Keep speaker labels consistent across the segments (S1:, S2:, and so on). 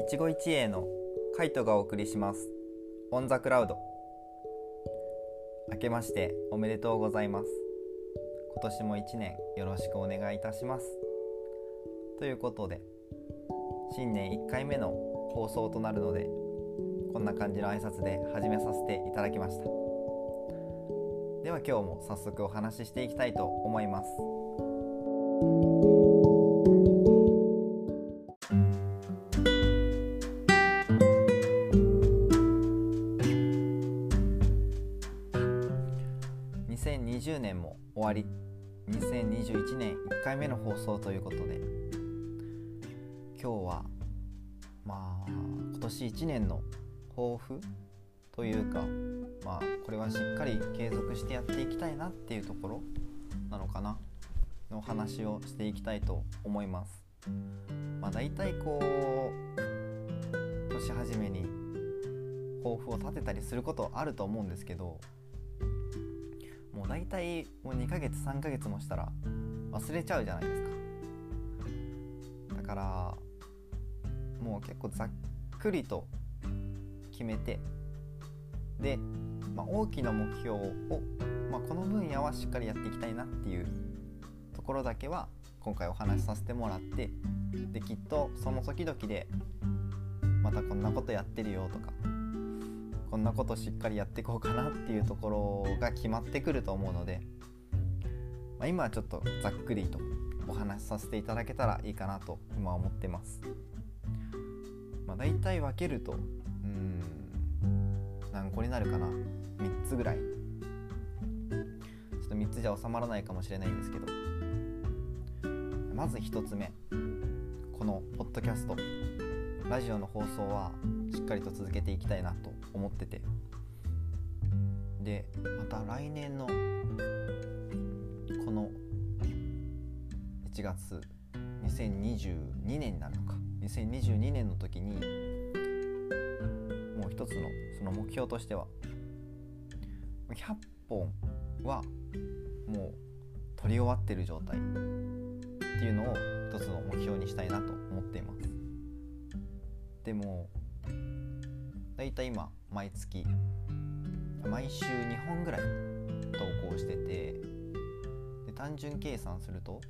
S1: 一期一会のカイトがお送りします。オンザクラウド。明けましておめでとうございます。今年も一年よろしくお願いいたします。ということで新年1回目の放送となるのでこんな感じの挨拶で始めさせていただきました。では今日も早速お話ししていきたいと思います。放送ということで今日はまあ今年1年の抱負というかまあこれはしっかり継続してやっていきたいなっていうところなのかなの話をしていきたいと思います。まあ、大体こう年始めに抱負を立てたりすることあると思うんですけどもう大体もう2ヶ月3ヶ月もしたら忘れちゃうじゃないですか。だからもう結構ざっくりと決めてで、まあ、大きな目標を、まあ、この分野はしっかりやっていきたいなっていうところだけは今回お話しさせてもらってできっとその時々でまたこんなことやってるよとかこんなことしっかりやっていこうかなっていうところが決まってくると思うので、まあ、今はちょっとざっくりとお話しさせていただけたらいいかなと今思ってます。まあ、大体分けるとうん何個になるかな。3つぐらい。ちょっと3つじゃ収まらないかもしれないんですけど。まず1つ目。このポッドキャスト。ラジオの放送はしっかりと続けていきたいなと思ってて。でまた来年のこの1月2022年になるのか。2022年の時にもう一つのその目標としては100本はもう取り終わってる状態。っていうのを一つの目標にしたいなと思っています。でもだいたい今毎月毎週2本ぐらい投稿しててで単純計算すると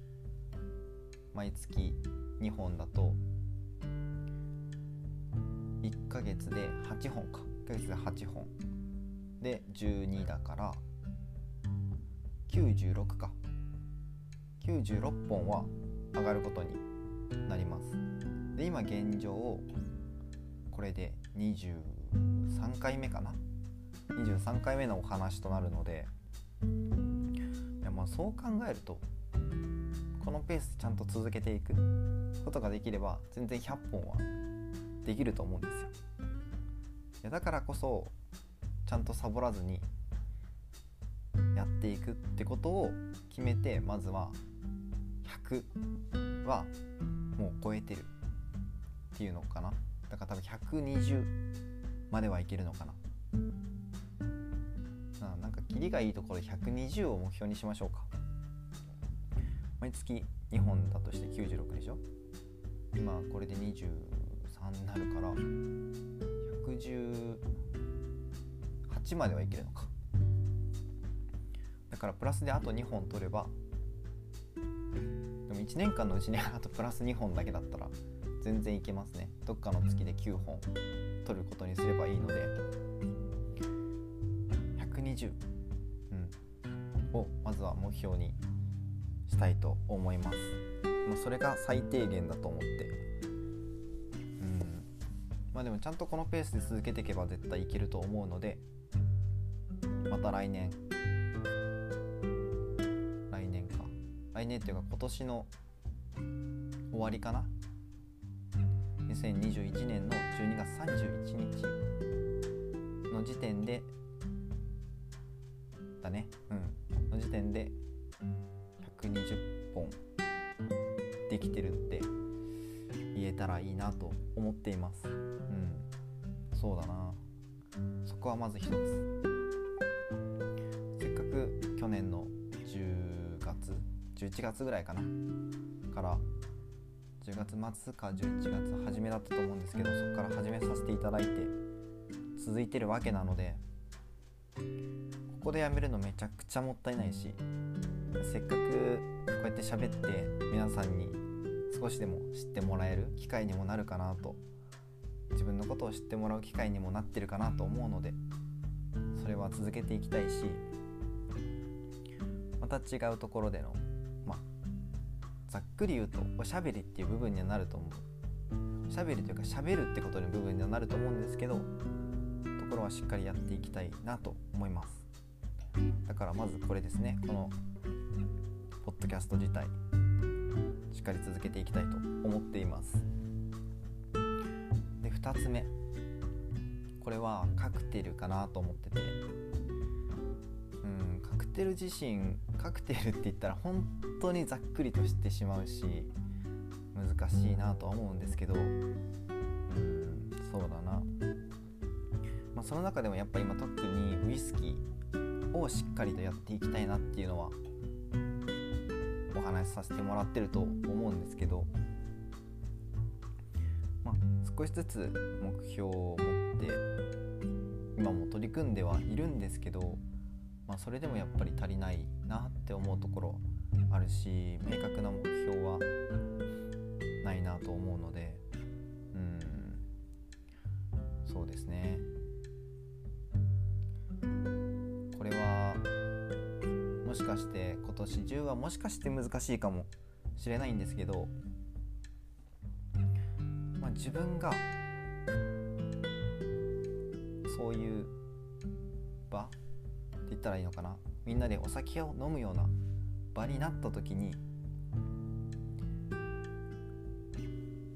S1: 毎月2本だと1ヶ月で8本か。1ヶ月で8本。で12だから96か。96本は上がることになります。で今現状これで23回目かな。23回目のお話となるのでいやまあそう考えるとこのペースちゃんと続けていくことができれば全然100本はできると思うんですよ。いやだからこそちゃんとサボらずにやっていくってことを決めてまずは100はもう超えてるっていうのかな。だから多分120まではいけるのかな。なんかキリがいいところで120を目標にしましょうか。毎月2本だとして96でしょ？今これで23になるから118まではいけるのか。だからプラスであと2本取ればでも1年間のうちに あとプラス2本だけだったら全然いけますね。どっかの月で9本取ることにすればいいので。120、うん、をまずは目標にしたいと思います。もうそれが最低限だと思って。うん。まあでもちゃんとこのペースで続けていけば絶対いけると思うのでまた来年。来年か。来年っていうか今年の終わりかな。2021年の12月31日の時点でだね。うん。の時点で20本できてるって言えたらいいなと思っています。うん。そうだな。そこはまず一つ。せっかく去年の10月11月ぐらいかな。から10月末か11月初めだったと思うんですけどそこから始めさせていただいて続いてるわけなのでここでやめるのめちゃくちゃもったいないしせっかくこうやって喋って皆さんに少しでも知ってもらえる機会にもなるかなと自分のことを知ってもらう機会にもなってるかなと思うのでそれは続けていきたいしまた違うところでのまあざっくり言うとおしゃべりっていう部分にはなると思う。おしゃべりというかしゃべるってことの部分にはなると思うんですけどところはしっかりやっていきたいなと思います。だからまずこれですね。このポッドキャスト自体しっかり続けていきたいと思っています。で2つ目。これはカクテルかなと思ってて。うんカクテル自身カクテルって言ったら本当にざっくりとしてしまうし難しいなとは思うんですけど。うんそうだな、まあ、その中でもやっぱり今特にウイスキーをしっかりとやっていきたいなっていうのはお話しさせてもらってると思うんですけど、まあ、少しずつ目標を持って今も取り組んではいるんですけど、まあ、それでもやっぱり足りないなって思うところあるし明確な目標はないなと思うのでうんそうですね。もしかして今年中はもしかして難しいかもしれないんですけど、まあ、自分がそういう場って言ったらいいのかな。みんなでお酒を飲むような場になった時に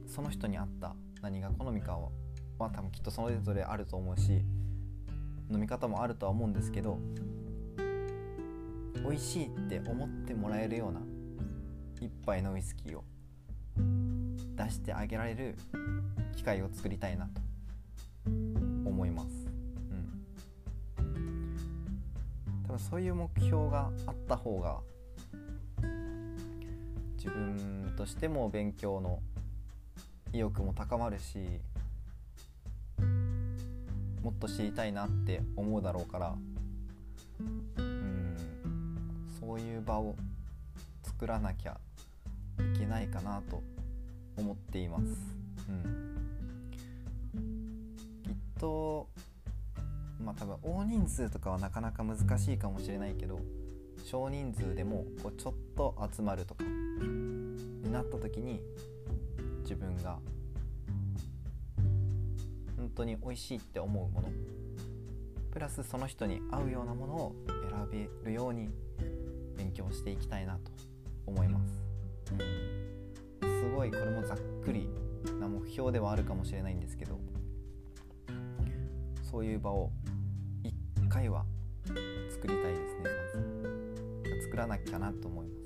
S1: その人に合った何が好みかは、まあ、多分きっとそれぞれあると思うし飲み方もあるとは思うんですけど美味しいって思ってもらえるような一杯のウイスキーを出してあげられる機会を作りたいなと思います。うん、多分そういう目標があった方が自分としても勉強の意欲も高まるしもっと知りたいなって思うだろうからそういう場を作らなきゃいけないかなと思っています。うんきっとまあ多分大人数とかはなかなか難しいかもしれないけど少人数でもこうちょっと集まるとかになった時に自分が本当に美味しいって思うものプラスその人に合うようなものを選べるように強していきたいなと思います、すごいこれもざっくりな目標ではあるかもしれないんですけどそういう場を一回は作りたいですねまず。作らなきゃなと思います。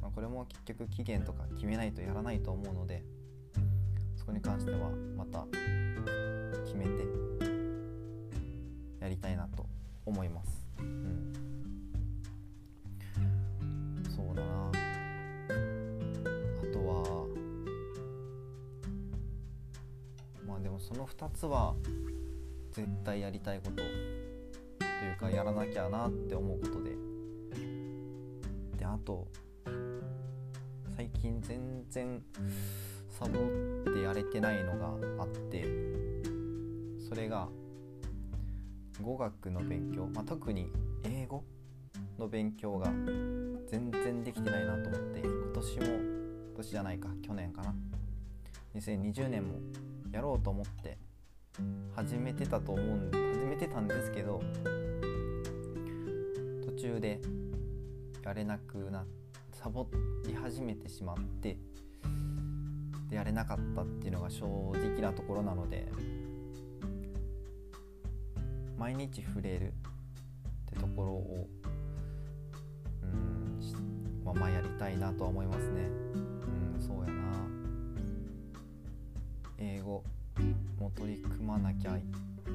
S1: ま、これも結局期限とか決めないとやらないと思うのでそこに関してはまた決めてやりたいなと思います。の2つは絶対やりたいことというかやらなきゃなって思うことで。であと最近全然サボってやれてないのがあってそれが語学の勉強、まあ、特に英語の勉強が全然できてないなと思って今年も今年じゃないか去年かな。2020年もやろうと思って始めてたと思うん始めてたんですけど途中でやれなくなっサボり始めてしまってでやれなかったっていうのが正直なところなので毎日触れるってところをうんまあまあやりたいなとは思いますね。英語も取り組まなきゃ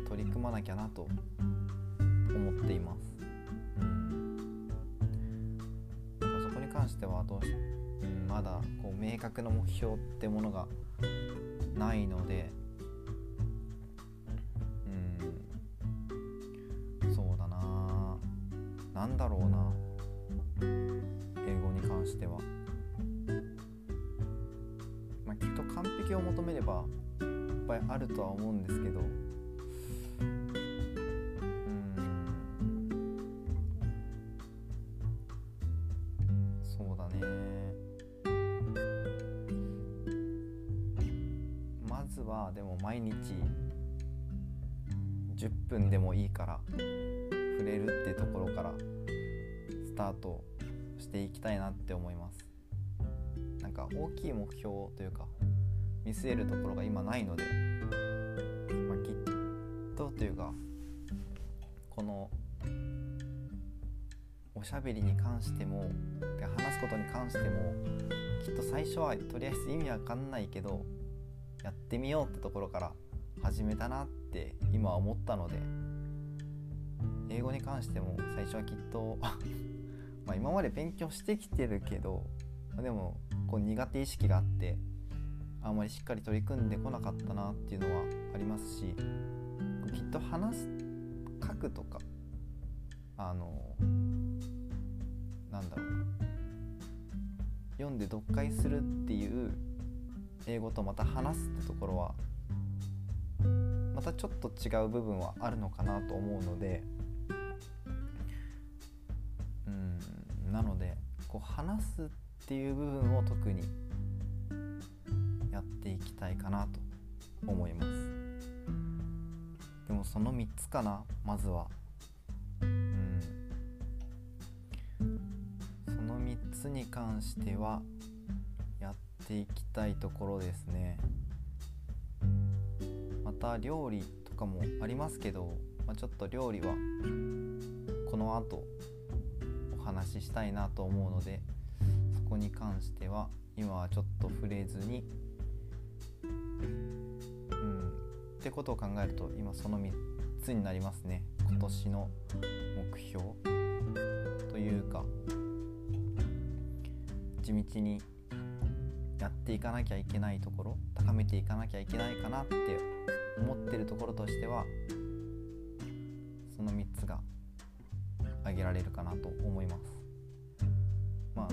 S1: 取り組まなきゃなと思っています。あそこに関してはどうしうん、まだこう明確な目標ってものがないのででも毎日10分でもいいから触れるってところからスタートしていきたいなって思います。なんか大きい目標というか見据えるところが今ないので、まあ、きっとというかこのおしゃべりに関しても話すことに関してもきっと最初はとりあえず意味わかんないけどってみようってところから始めたなって今は思ったので英語に関しても最初はきっと ま今まで勉強してきてるけどでもこう苦手意識があってあんまりしっかり取り組んでこなかったなっていうのはありますしきっと話す書くとかあのなんだろうな読んで読解するっていう英語とまた話すってところはまたちょっと違う部分はあるのかなと思うのでうんなのでこう話すっていう部分を特にやっていきたいかなと思います。でもその3つかなまずは。うん。その3つに関してはていきたいところですね。また料理とかもありますけど、まあ、ちょっと料理はこの後お話ししたいなと思うのでそこに関しては今はちょっと触れずにうんってことを考えると今その3つになりますね。今年の目標というか地道にやっていかなきゃいけないところ高めていかなきゃいけないかなって思ってるところとしてはその3つが挙げられるかなと思います。まあ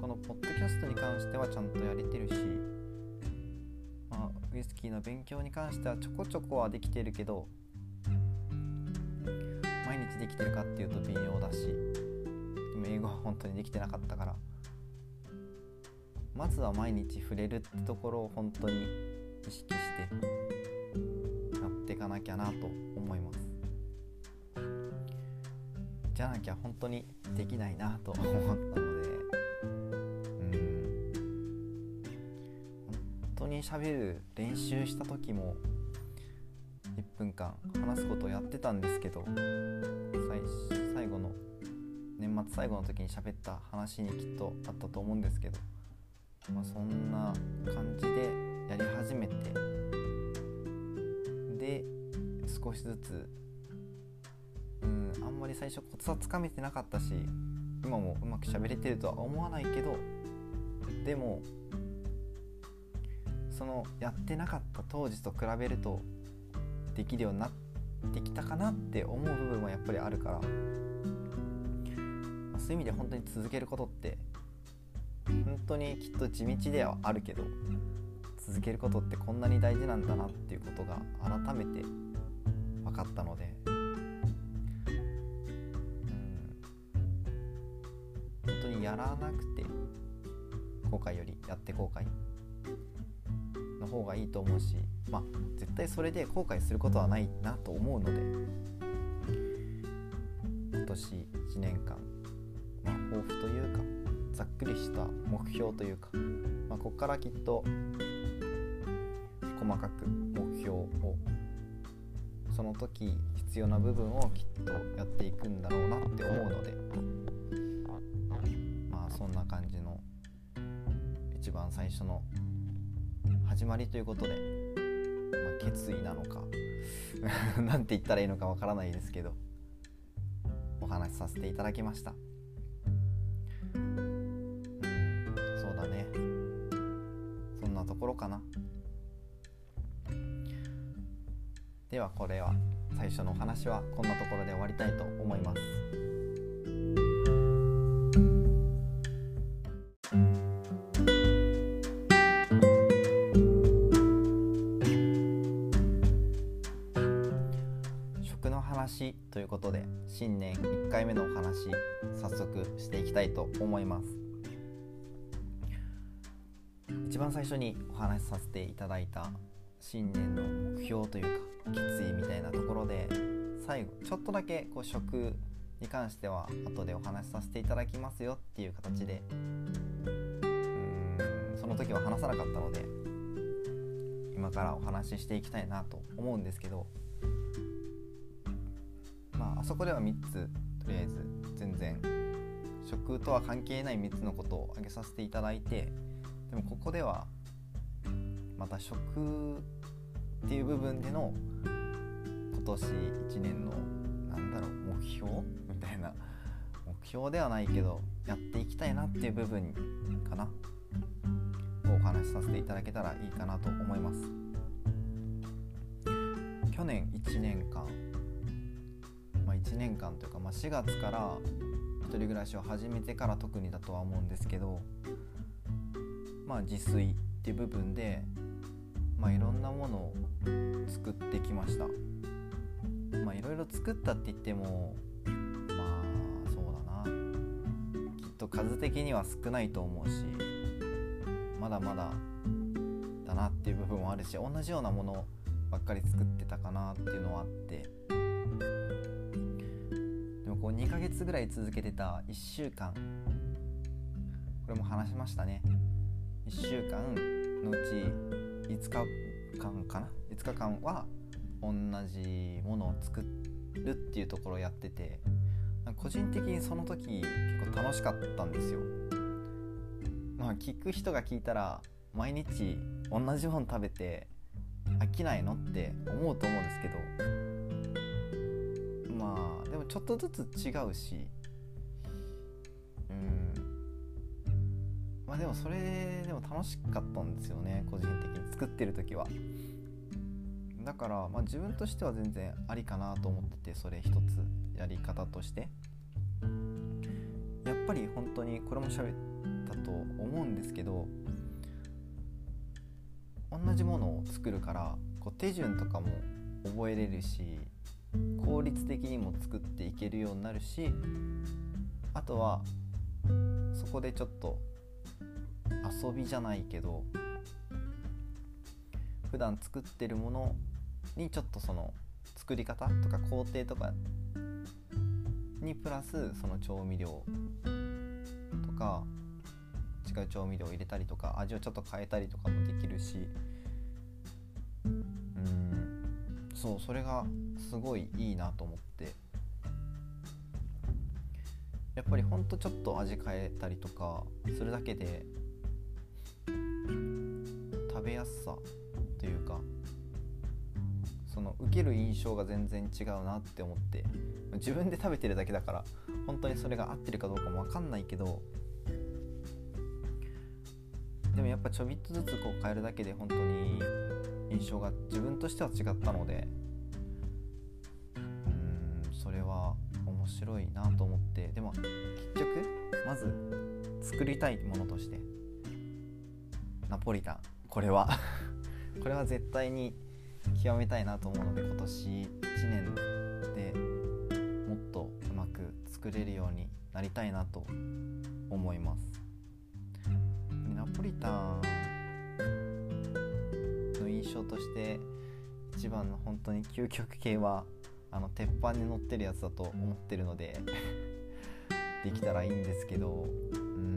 S1: このポッドキャストに関してはちゃんとやれてるし、まあ、ウイスキーの勉強に関してはちょこちょこはできてるけど毎日できてるかっていうと微妙だしでも英語は本当にできてなかったからまずは毎日触れるってところを本当に意識してやっていかなきゃなと思います。じゃなきゃ本当にできないなと思ったのでうん。本当にしゃべる練習した時も1分間話すことをやってたんですけど最後の年末最後の時に喋った話にきっとあったと思うんですけどまあ、そんな感じでやり始めてで少しずつうんあんまり最初コツはつかめてなかったし今もうまく喋れてるとは思わないけどでもそのやってなかった当時と比べるとできるようになってきたかなって思う部分はやっぱりあるから、まあ、そういう意味で本当に続けることって本当にきっと地道ではあるけど続けることってこんなに大事なんだなっていうことが改めて分かったので、うん、本当にやらなくて後悔よりやって後悔の方がいいと思うしまあ絶対それで後悔することはないなと思うので今年1年間、まあ、抱負というかくりした目標というか、まあ、ここからきっと細かく目標をその時必要な部分をきっとやっていくんだろうなって思うのでまあそんな感じの一番最初の始まりということで、まあ、決意なのか なんて言ったらいいのかわからないですけどお話しさせていただきました。ではこれは最初のお話はこんなところで終わりたいと思います。食の話ということで新年1回目のお話早速していきたいと思います。一番最初にお話しさせていただいた新年の目標というか決意みたいなところで最後ちょっとだけこう食に関しては後でお話しさせていただきますよっていう形でうんその時は話さなかったので今からお話ししていきたいなと思うんですけどまああそこでは3つとりあえず全然食とは関係ない3つのことを挙げさせていただいてでもここではまた食っていう部分での今年1年のなんだろう目標みたいな目標ではないけどやっていきたいなっていう部分かな。お話しさせていただけたらいいかなと思います。去年1年間まあ1年間というか、まあ、4月から1人暮らしを始めてから特にだとは思うんですけどまあ自炊っていう部分でまあいろんなものを作ってきました。まあいろいろ作ったって言ってもまあそうだな。きっと数的には少ないと思うしまだまだだなっていう部分もあるし同じようなものばっかり作ってたかなっていうのはあって。でもこう2ヶ月ぐらい続けてた1週間。これも話しましたね。1週間のうち5日間かな？5日間は同じものを作るっていうところをやってて個人的にその時結構楽しかったんですよ。まあ聞く人が聞いたら毎日同じもの食べて飽きないのって思うと思うんですけど。まあでもちょっとずつ違うしまあでもそれでも楽しかったんですよね個人的に作ってる時は。だから、まあ、自分としては全然ありかなと思っててそれ一つやり方として。やっぱり本当にこれも喋ったと思うんですけど同じものを作るからこう手順とかも覚えれるし効率的にも作っていけるようになるしあとはそこでちょっと遊びじゃないけど普段作ってるものにちょっとその作り方とか工程とかにプラスその調味料とか違う調味料を入れたりとか味をちょっと変えたりとかもできるしうんそうそれがすごいいいなと思って。やっぱりほんとちょっと味変えたりとかするだけで食べやすさというかその受ける印象が全然違うなって思って自分で食べてるだけだから本当にそれが合ってるかどうかも分かんないけどでもやっぱちょびっとずつこう変えるだけで本当に印象が自分としては違ったので面白いなと思ってでも結局まず作りたいものとしてナポリタン。これは。これは絶対に極めたいなと思うので今年1年でもっとうまく作れるようになりたいなと思います。ナポリタンの印象として一番の本当に究極系はあの鉄板に乗ってるやつだと思ってるので できたらいいんですけどうん。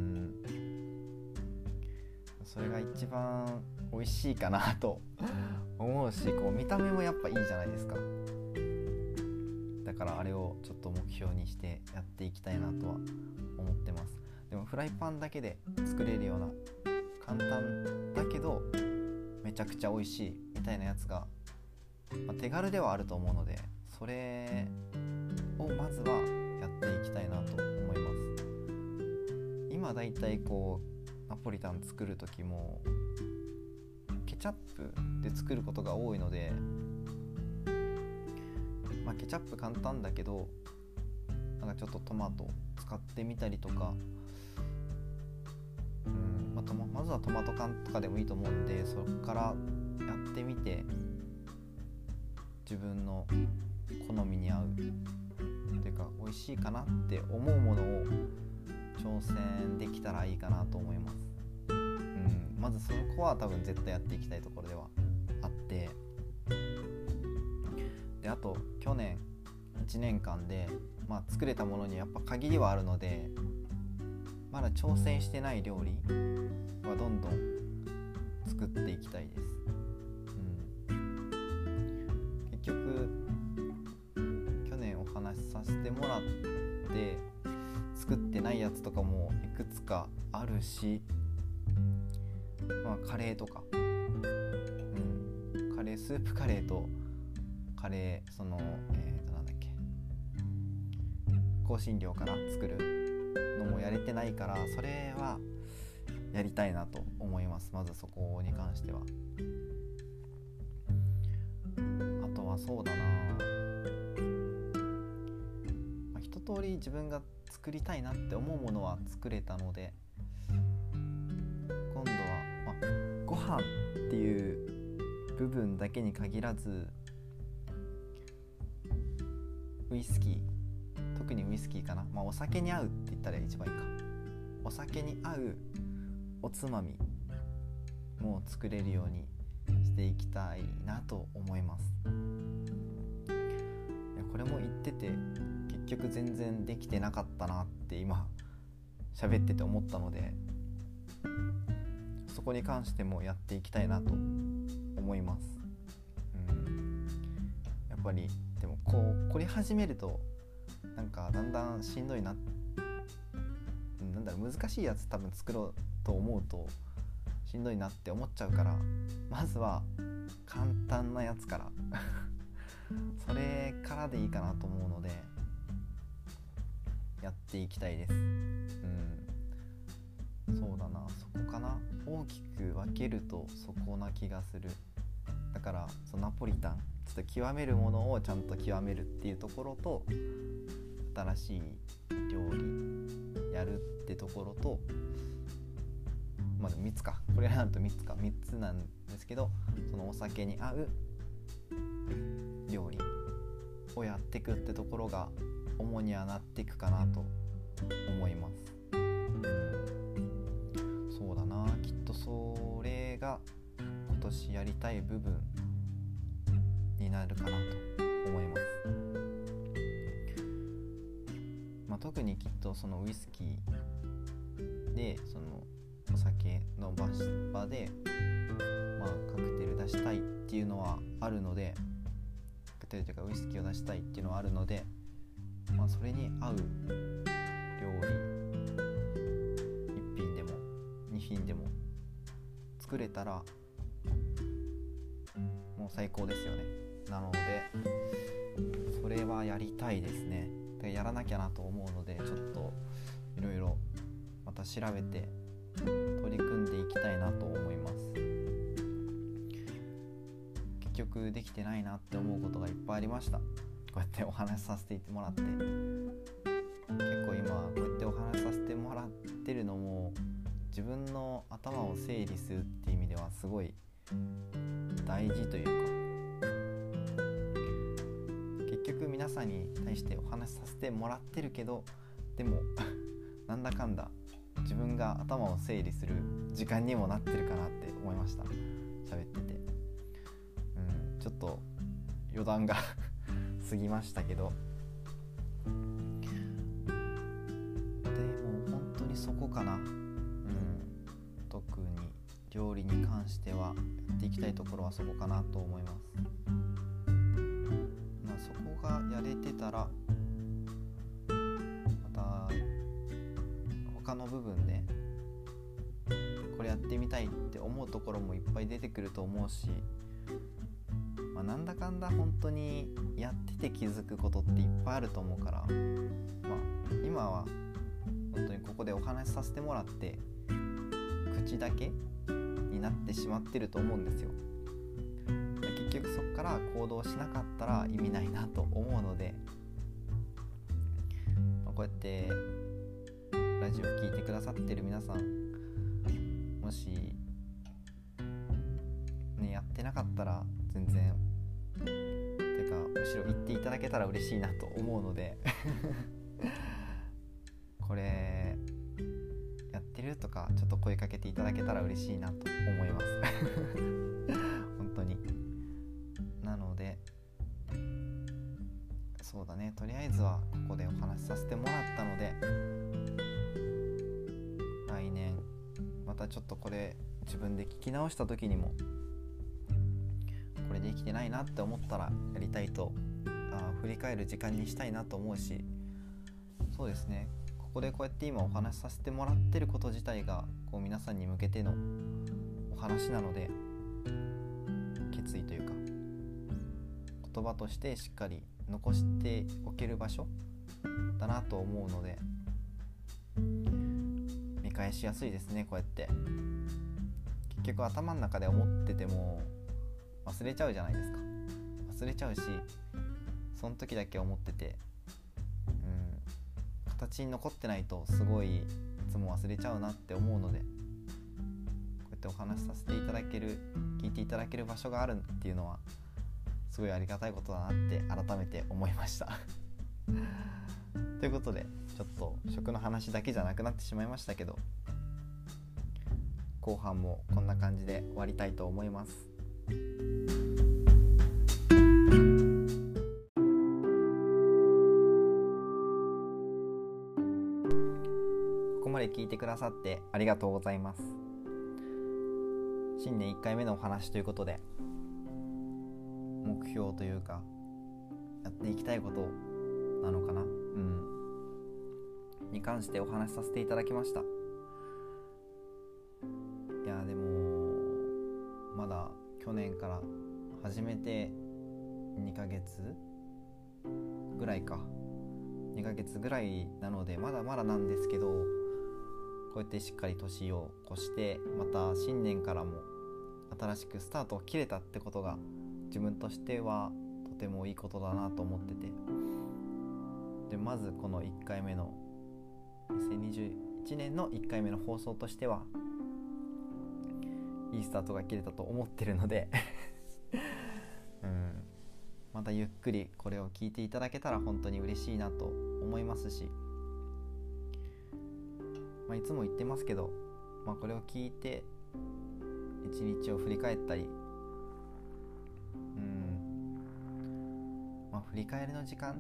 S1: それが一番美味しいかなと 思うしこう見た目もやっぱいいじゃないですか。だからあれをちょっと目標にしてやっていきたいなとは思ってます。でもフライパンだけで作れるような簡単だけどめちゃくちゃ美味しいみたいなやつが、まあ、手軽ではあると思うのでそれをまずはやっていきたいなと思います。今だいたいこうナポリタン作る時もケチャップで作ることが多いので、まあ、ケチャップ簡単だけどなんかちょっとトマト使ってみたりとかうん、まあ、まずはトマト缶とかでもいいと思うんでそこからやってみて自分の好みに合うっていうか美味しいかなって思うものを挑戦できたらいいかなと思います。うん、まずそこは多分絶対やっていきたいところではあってであと去年1年間で、まあ、作れたものにやっぱ限りはあるのでまだ挑戦してない料理はどんどん作っていきたいです。話しさせてもらって作ってないやつとかもいくつかあるし、まあ、カレーとか、うん、カレースープカレーとカレーそのえー、となんだっけ。香辛料から作るのもやれてないからそれはやりたいなと思います。まずそこに関しては。あとはそうだな、通り自分が作りたいなって思うものは作れたので今度は、まあ、ご飯っていう部分だけに限らずウイスキー特にウイスキーかな、まあ、お酒に合うって言ったら一番いいか。お酒に合うおつまみも作れるようにしていきたいなと思います。これも言ってて結局全然できてなかったなって今喋ってて思ったのでそこに関してもやっていきたいなと思います、うん、やっぱりでもこう凝り始めるとなんかだんだんしんどいな。なんだろう難しいやつ多分作ろうと思うとしんどいなって思っちゃうからまずは簡単なやつから。それからでいいかなと思うのでやっていきたいです。うん。そうだな。そこかな。大きく分けるとそこな気がする。だからそのナポリタンちょっと極めるものをちゃんと極めるっていうところと新しい料理やるってところとまず3つか。これなんと3つか。3つなんですけどそのお酒に合う料理をやっていくってところが主にはなっていくかなと思います。そうだなきっとそれが今年やりたい部分になるかなと思います。まあ、特にきっとそのウイスキーでそのお酒の場で、まあ、カクテル出したいっていうのはあるのでカクテルというかウイスキーを出したいっていうのはあるのであ、それに合う料理1品でも2品でも作れたらもう最高ですよね。なのでそれはやりたいですね。でやらなきゃなと思うのでちょっといろいろまた調べて取り組んでいきたいなと思います。結局できてないなって思うことがいっぱいありました。こうやってお話しさせてもらって結構今こうやってお話しさせてもらってるのも自分の頭を整理するっていう意味ではすごい大事というか結局皆さんに対してお話しさせてもらってるけどでも なんだかんだ自分が頭を整理する時間にもなってるかなって思いました。喋ってて。うんちょっと余談が過ぎましたけど。でも本当にそこかな。うん。特に料理に関してはやっていきたいところはそこかなと思います。まあそこがやれてたらまた他の部分でこれやってみたいって思うところもいっぱい出てくると思うしまあ、なんだかんだ本当にやってて気づくことっていっぱいあると思うから、まあ、今は本当にここでお話しさせてもらって口だけになってしまってると思うんですよ。結局そこから行動しなかったら意味ないなと思うので、まあ、こうやってラジオ聴いてくださってる皆さんもしねやってなかったら全然てかむしろ言っていただけたら嬉しいなと思うので。これやってるとかちょっと声かけていただけたら嬉しいなと思います。本当に。なのでそうだね。とりあえずはここでお話しさせてもらったので来年またちょっとこれ自分で聞き直した時にもきてないなって思ったらやりたいとあ振り返る時間にしたいなと思うしそうですね。ここでこうやって今お話しさせてもらってること自体がこう皆さんに向けてのお話なので決意というか言葉としてしっかり残しておける場所だなと思うので見返しやすいですねこうやって。結局頭の中で思ってても忘れちゃうじゃないですか忘れちゃうしその時だけ思っててうん形に残ってないとすごいいつも忘れちゃうなって思うのでこうやってお話しさせていただける聞いていただける場所があるっていうのはすごいありがたいことだなって改めて思いました ということでちょっと食の話だけじゃなくなってしまいましたけど後半もこんな感じで終わりたいと思います。ここまで聞いてくださってありがとうございます。新年1回目のお話ということで目標というかやっていきたいことなのかな？うん。に関してお話しさせていただきました。去年から始めて2ヶ月ぐらいか。2ヶ月ぐらいなのでまだまだなんですけどこうやってしっかり年を越してまた新年からも新しくスタートを切れたってことが自分としてはとてもいいことだなと思ってて。でまずこの1回目の2021年の1回目の放送としてはいいスタートが切れたと思ってるので。うん。またゆっくりこれを聞いていただけたら本当に嬉しいなと思いますし、まあ、いつも言ってますけど、まあ、これを聞いて一日を振り返ったりうん。まあ、振り返りの時間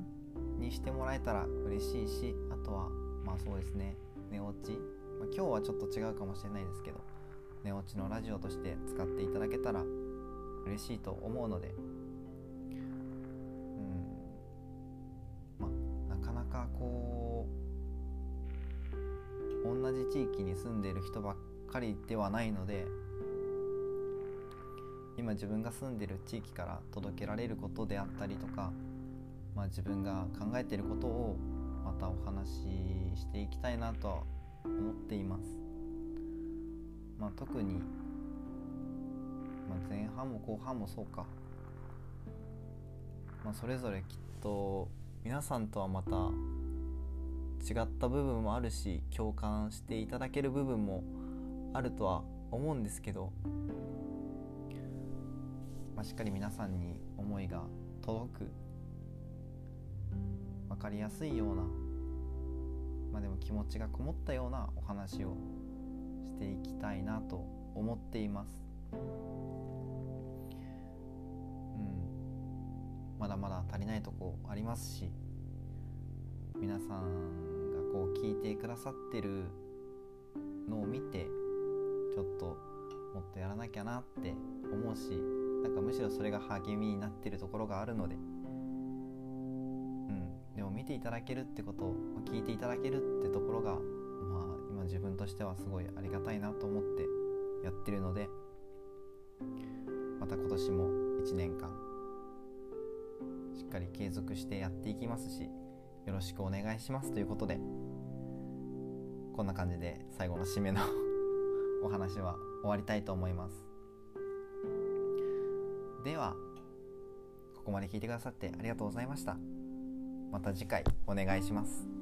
S1: にしてもらえたら嬉しいしあとはまあそうですね。寝落ち、まあ、今日はちょっと違うかもしれないですけど。寝落ちのラジオとして使っていただけたら嬉しいと思うのでうんまなかなかこう同じ地域に住んでいる人ばっかりではないので今自分が住んでる地域から届けられることであったりとか、まあ、自分が考えてることをまたお話ししていきたいなとは思っています。まあ、特に、まあ、前半も後半もそうか、まあ、それぞれきっと皆さんとはまた違った部分もあるし共感していただける部分もあるとは思うんですけどまあ、しっかり皆さんに思いが届く分かりやすいような、まあ、でも気持ちがこもったようなお話をしていきたいなと思っています。うん、まだまだ足りないとこありますし皆さんがこう聞いてくださってるのを見てちょっともっとやらなきゃなって思うしなんかむしろそれが励みになってるところがあるので、うん、でも見ていただけるってこと聞いていただけるってところが、まあ、今自分としてはすごいありがたいなと思ってやってるのでまた今年も1年間しっかり継続してやっていきますしよろしくお願いしますということでこんな感じで最後の締めの お話は終わりたいと思います。ではここまで聞いてくださってありがとうございました。また次回お願いします。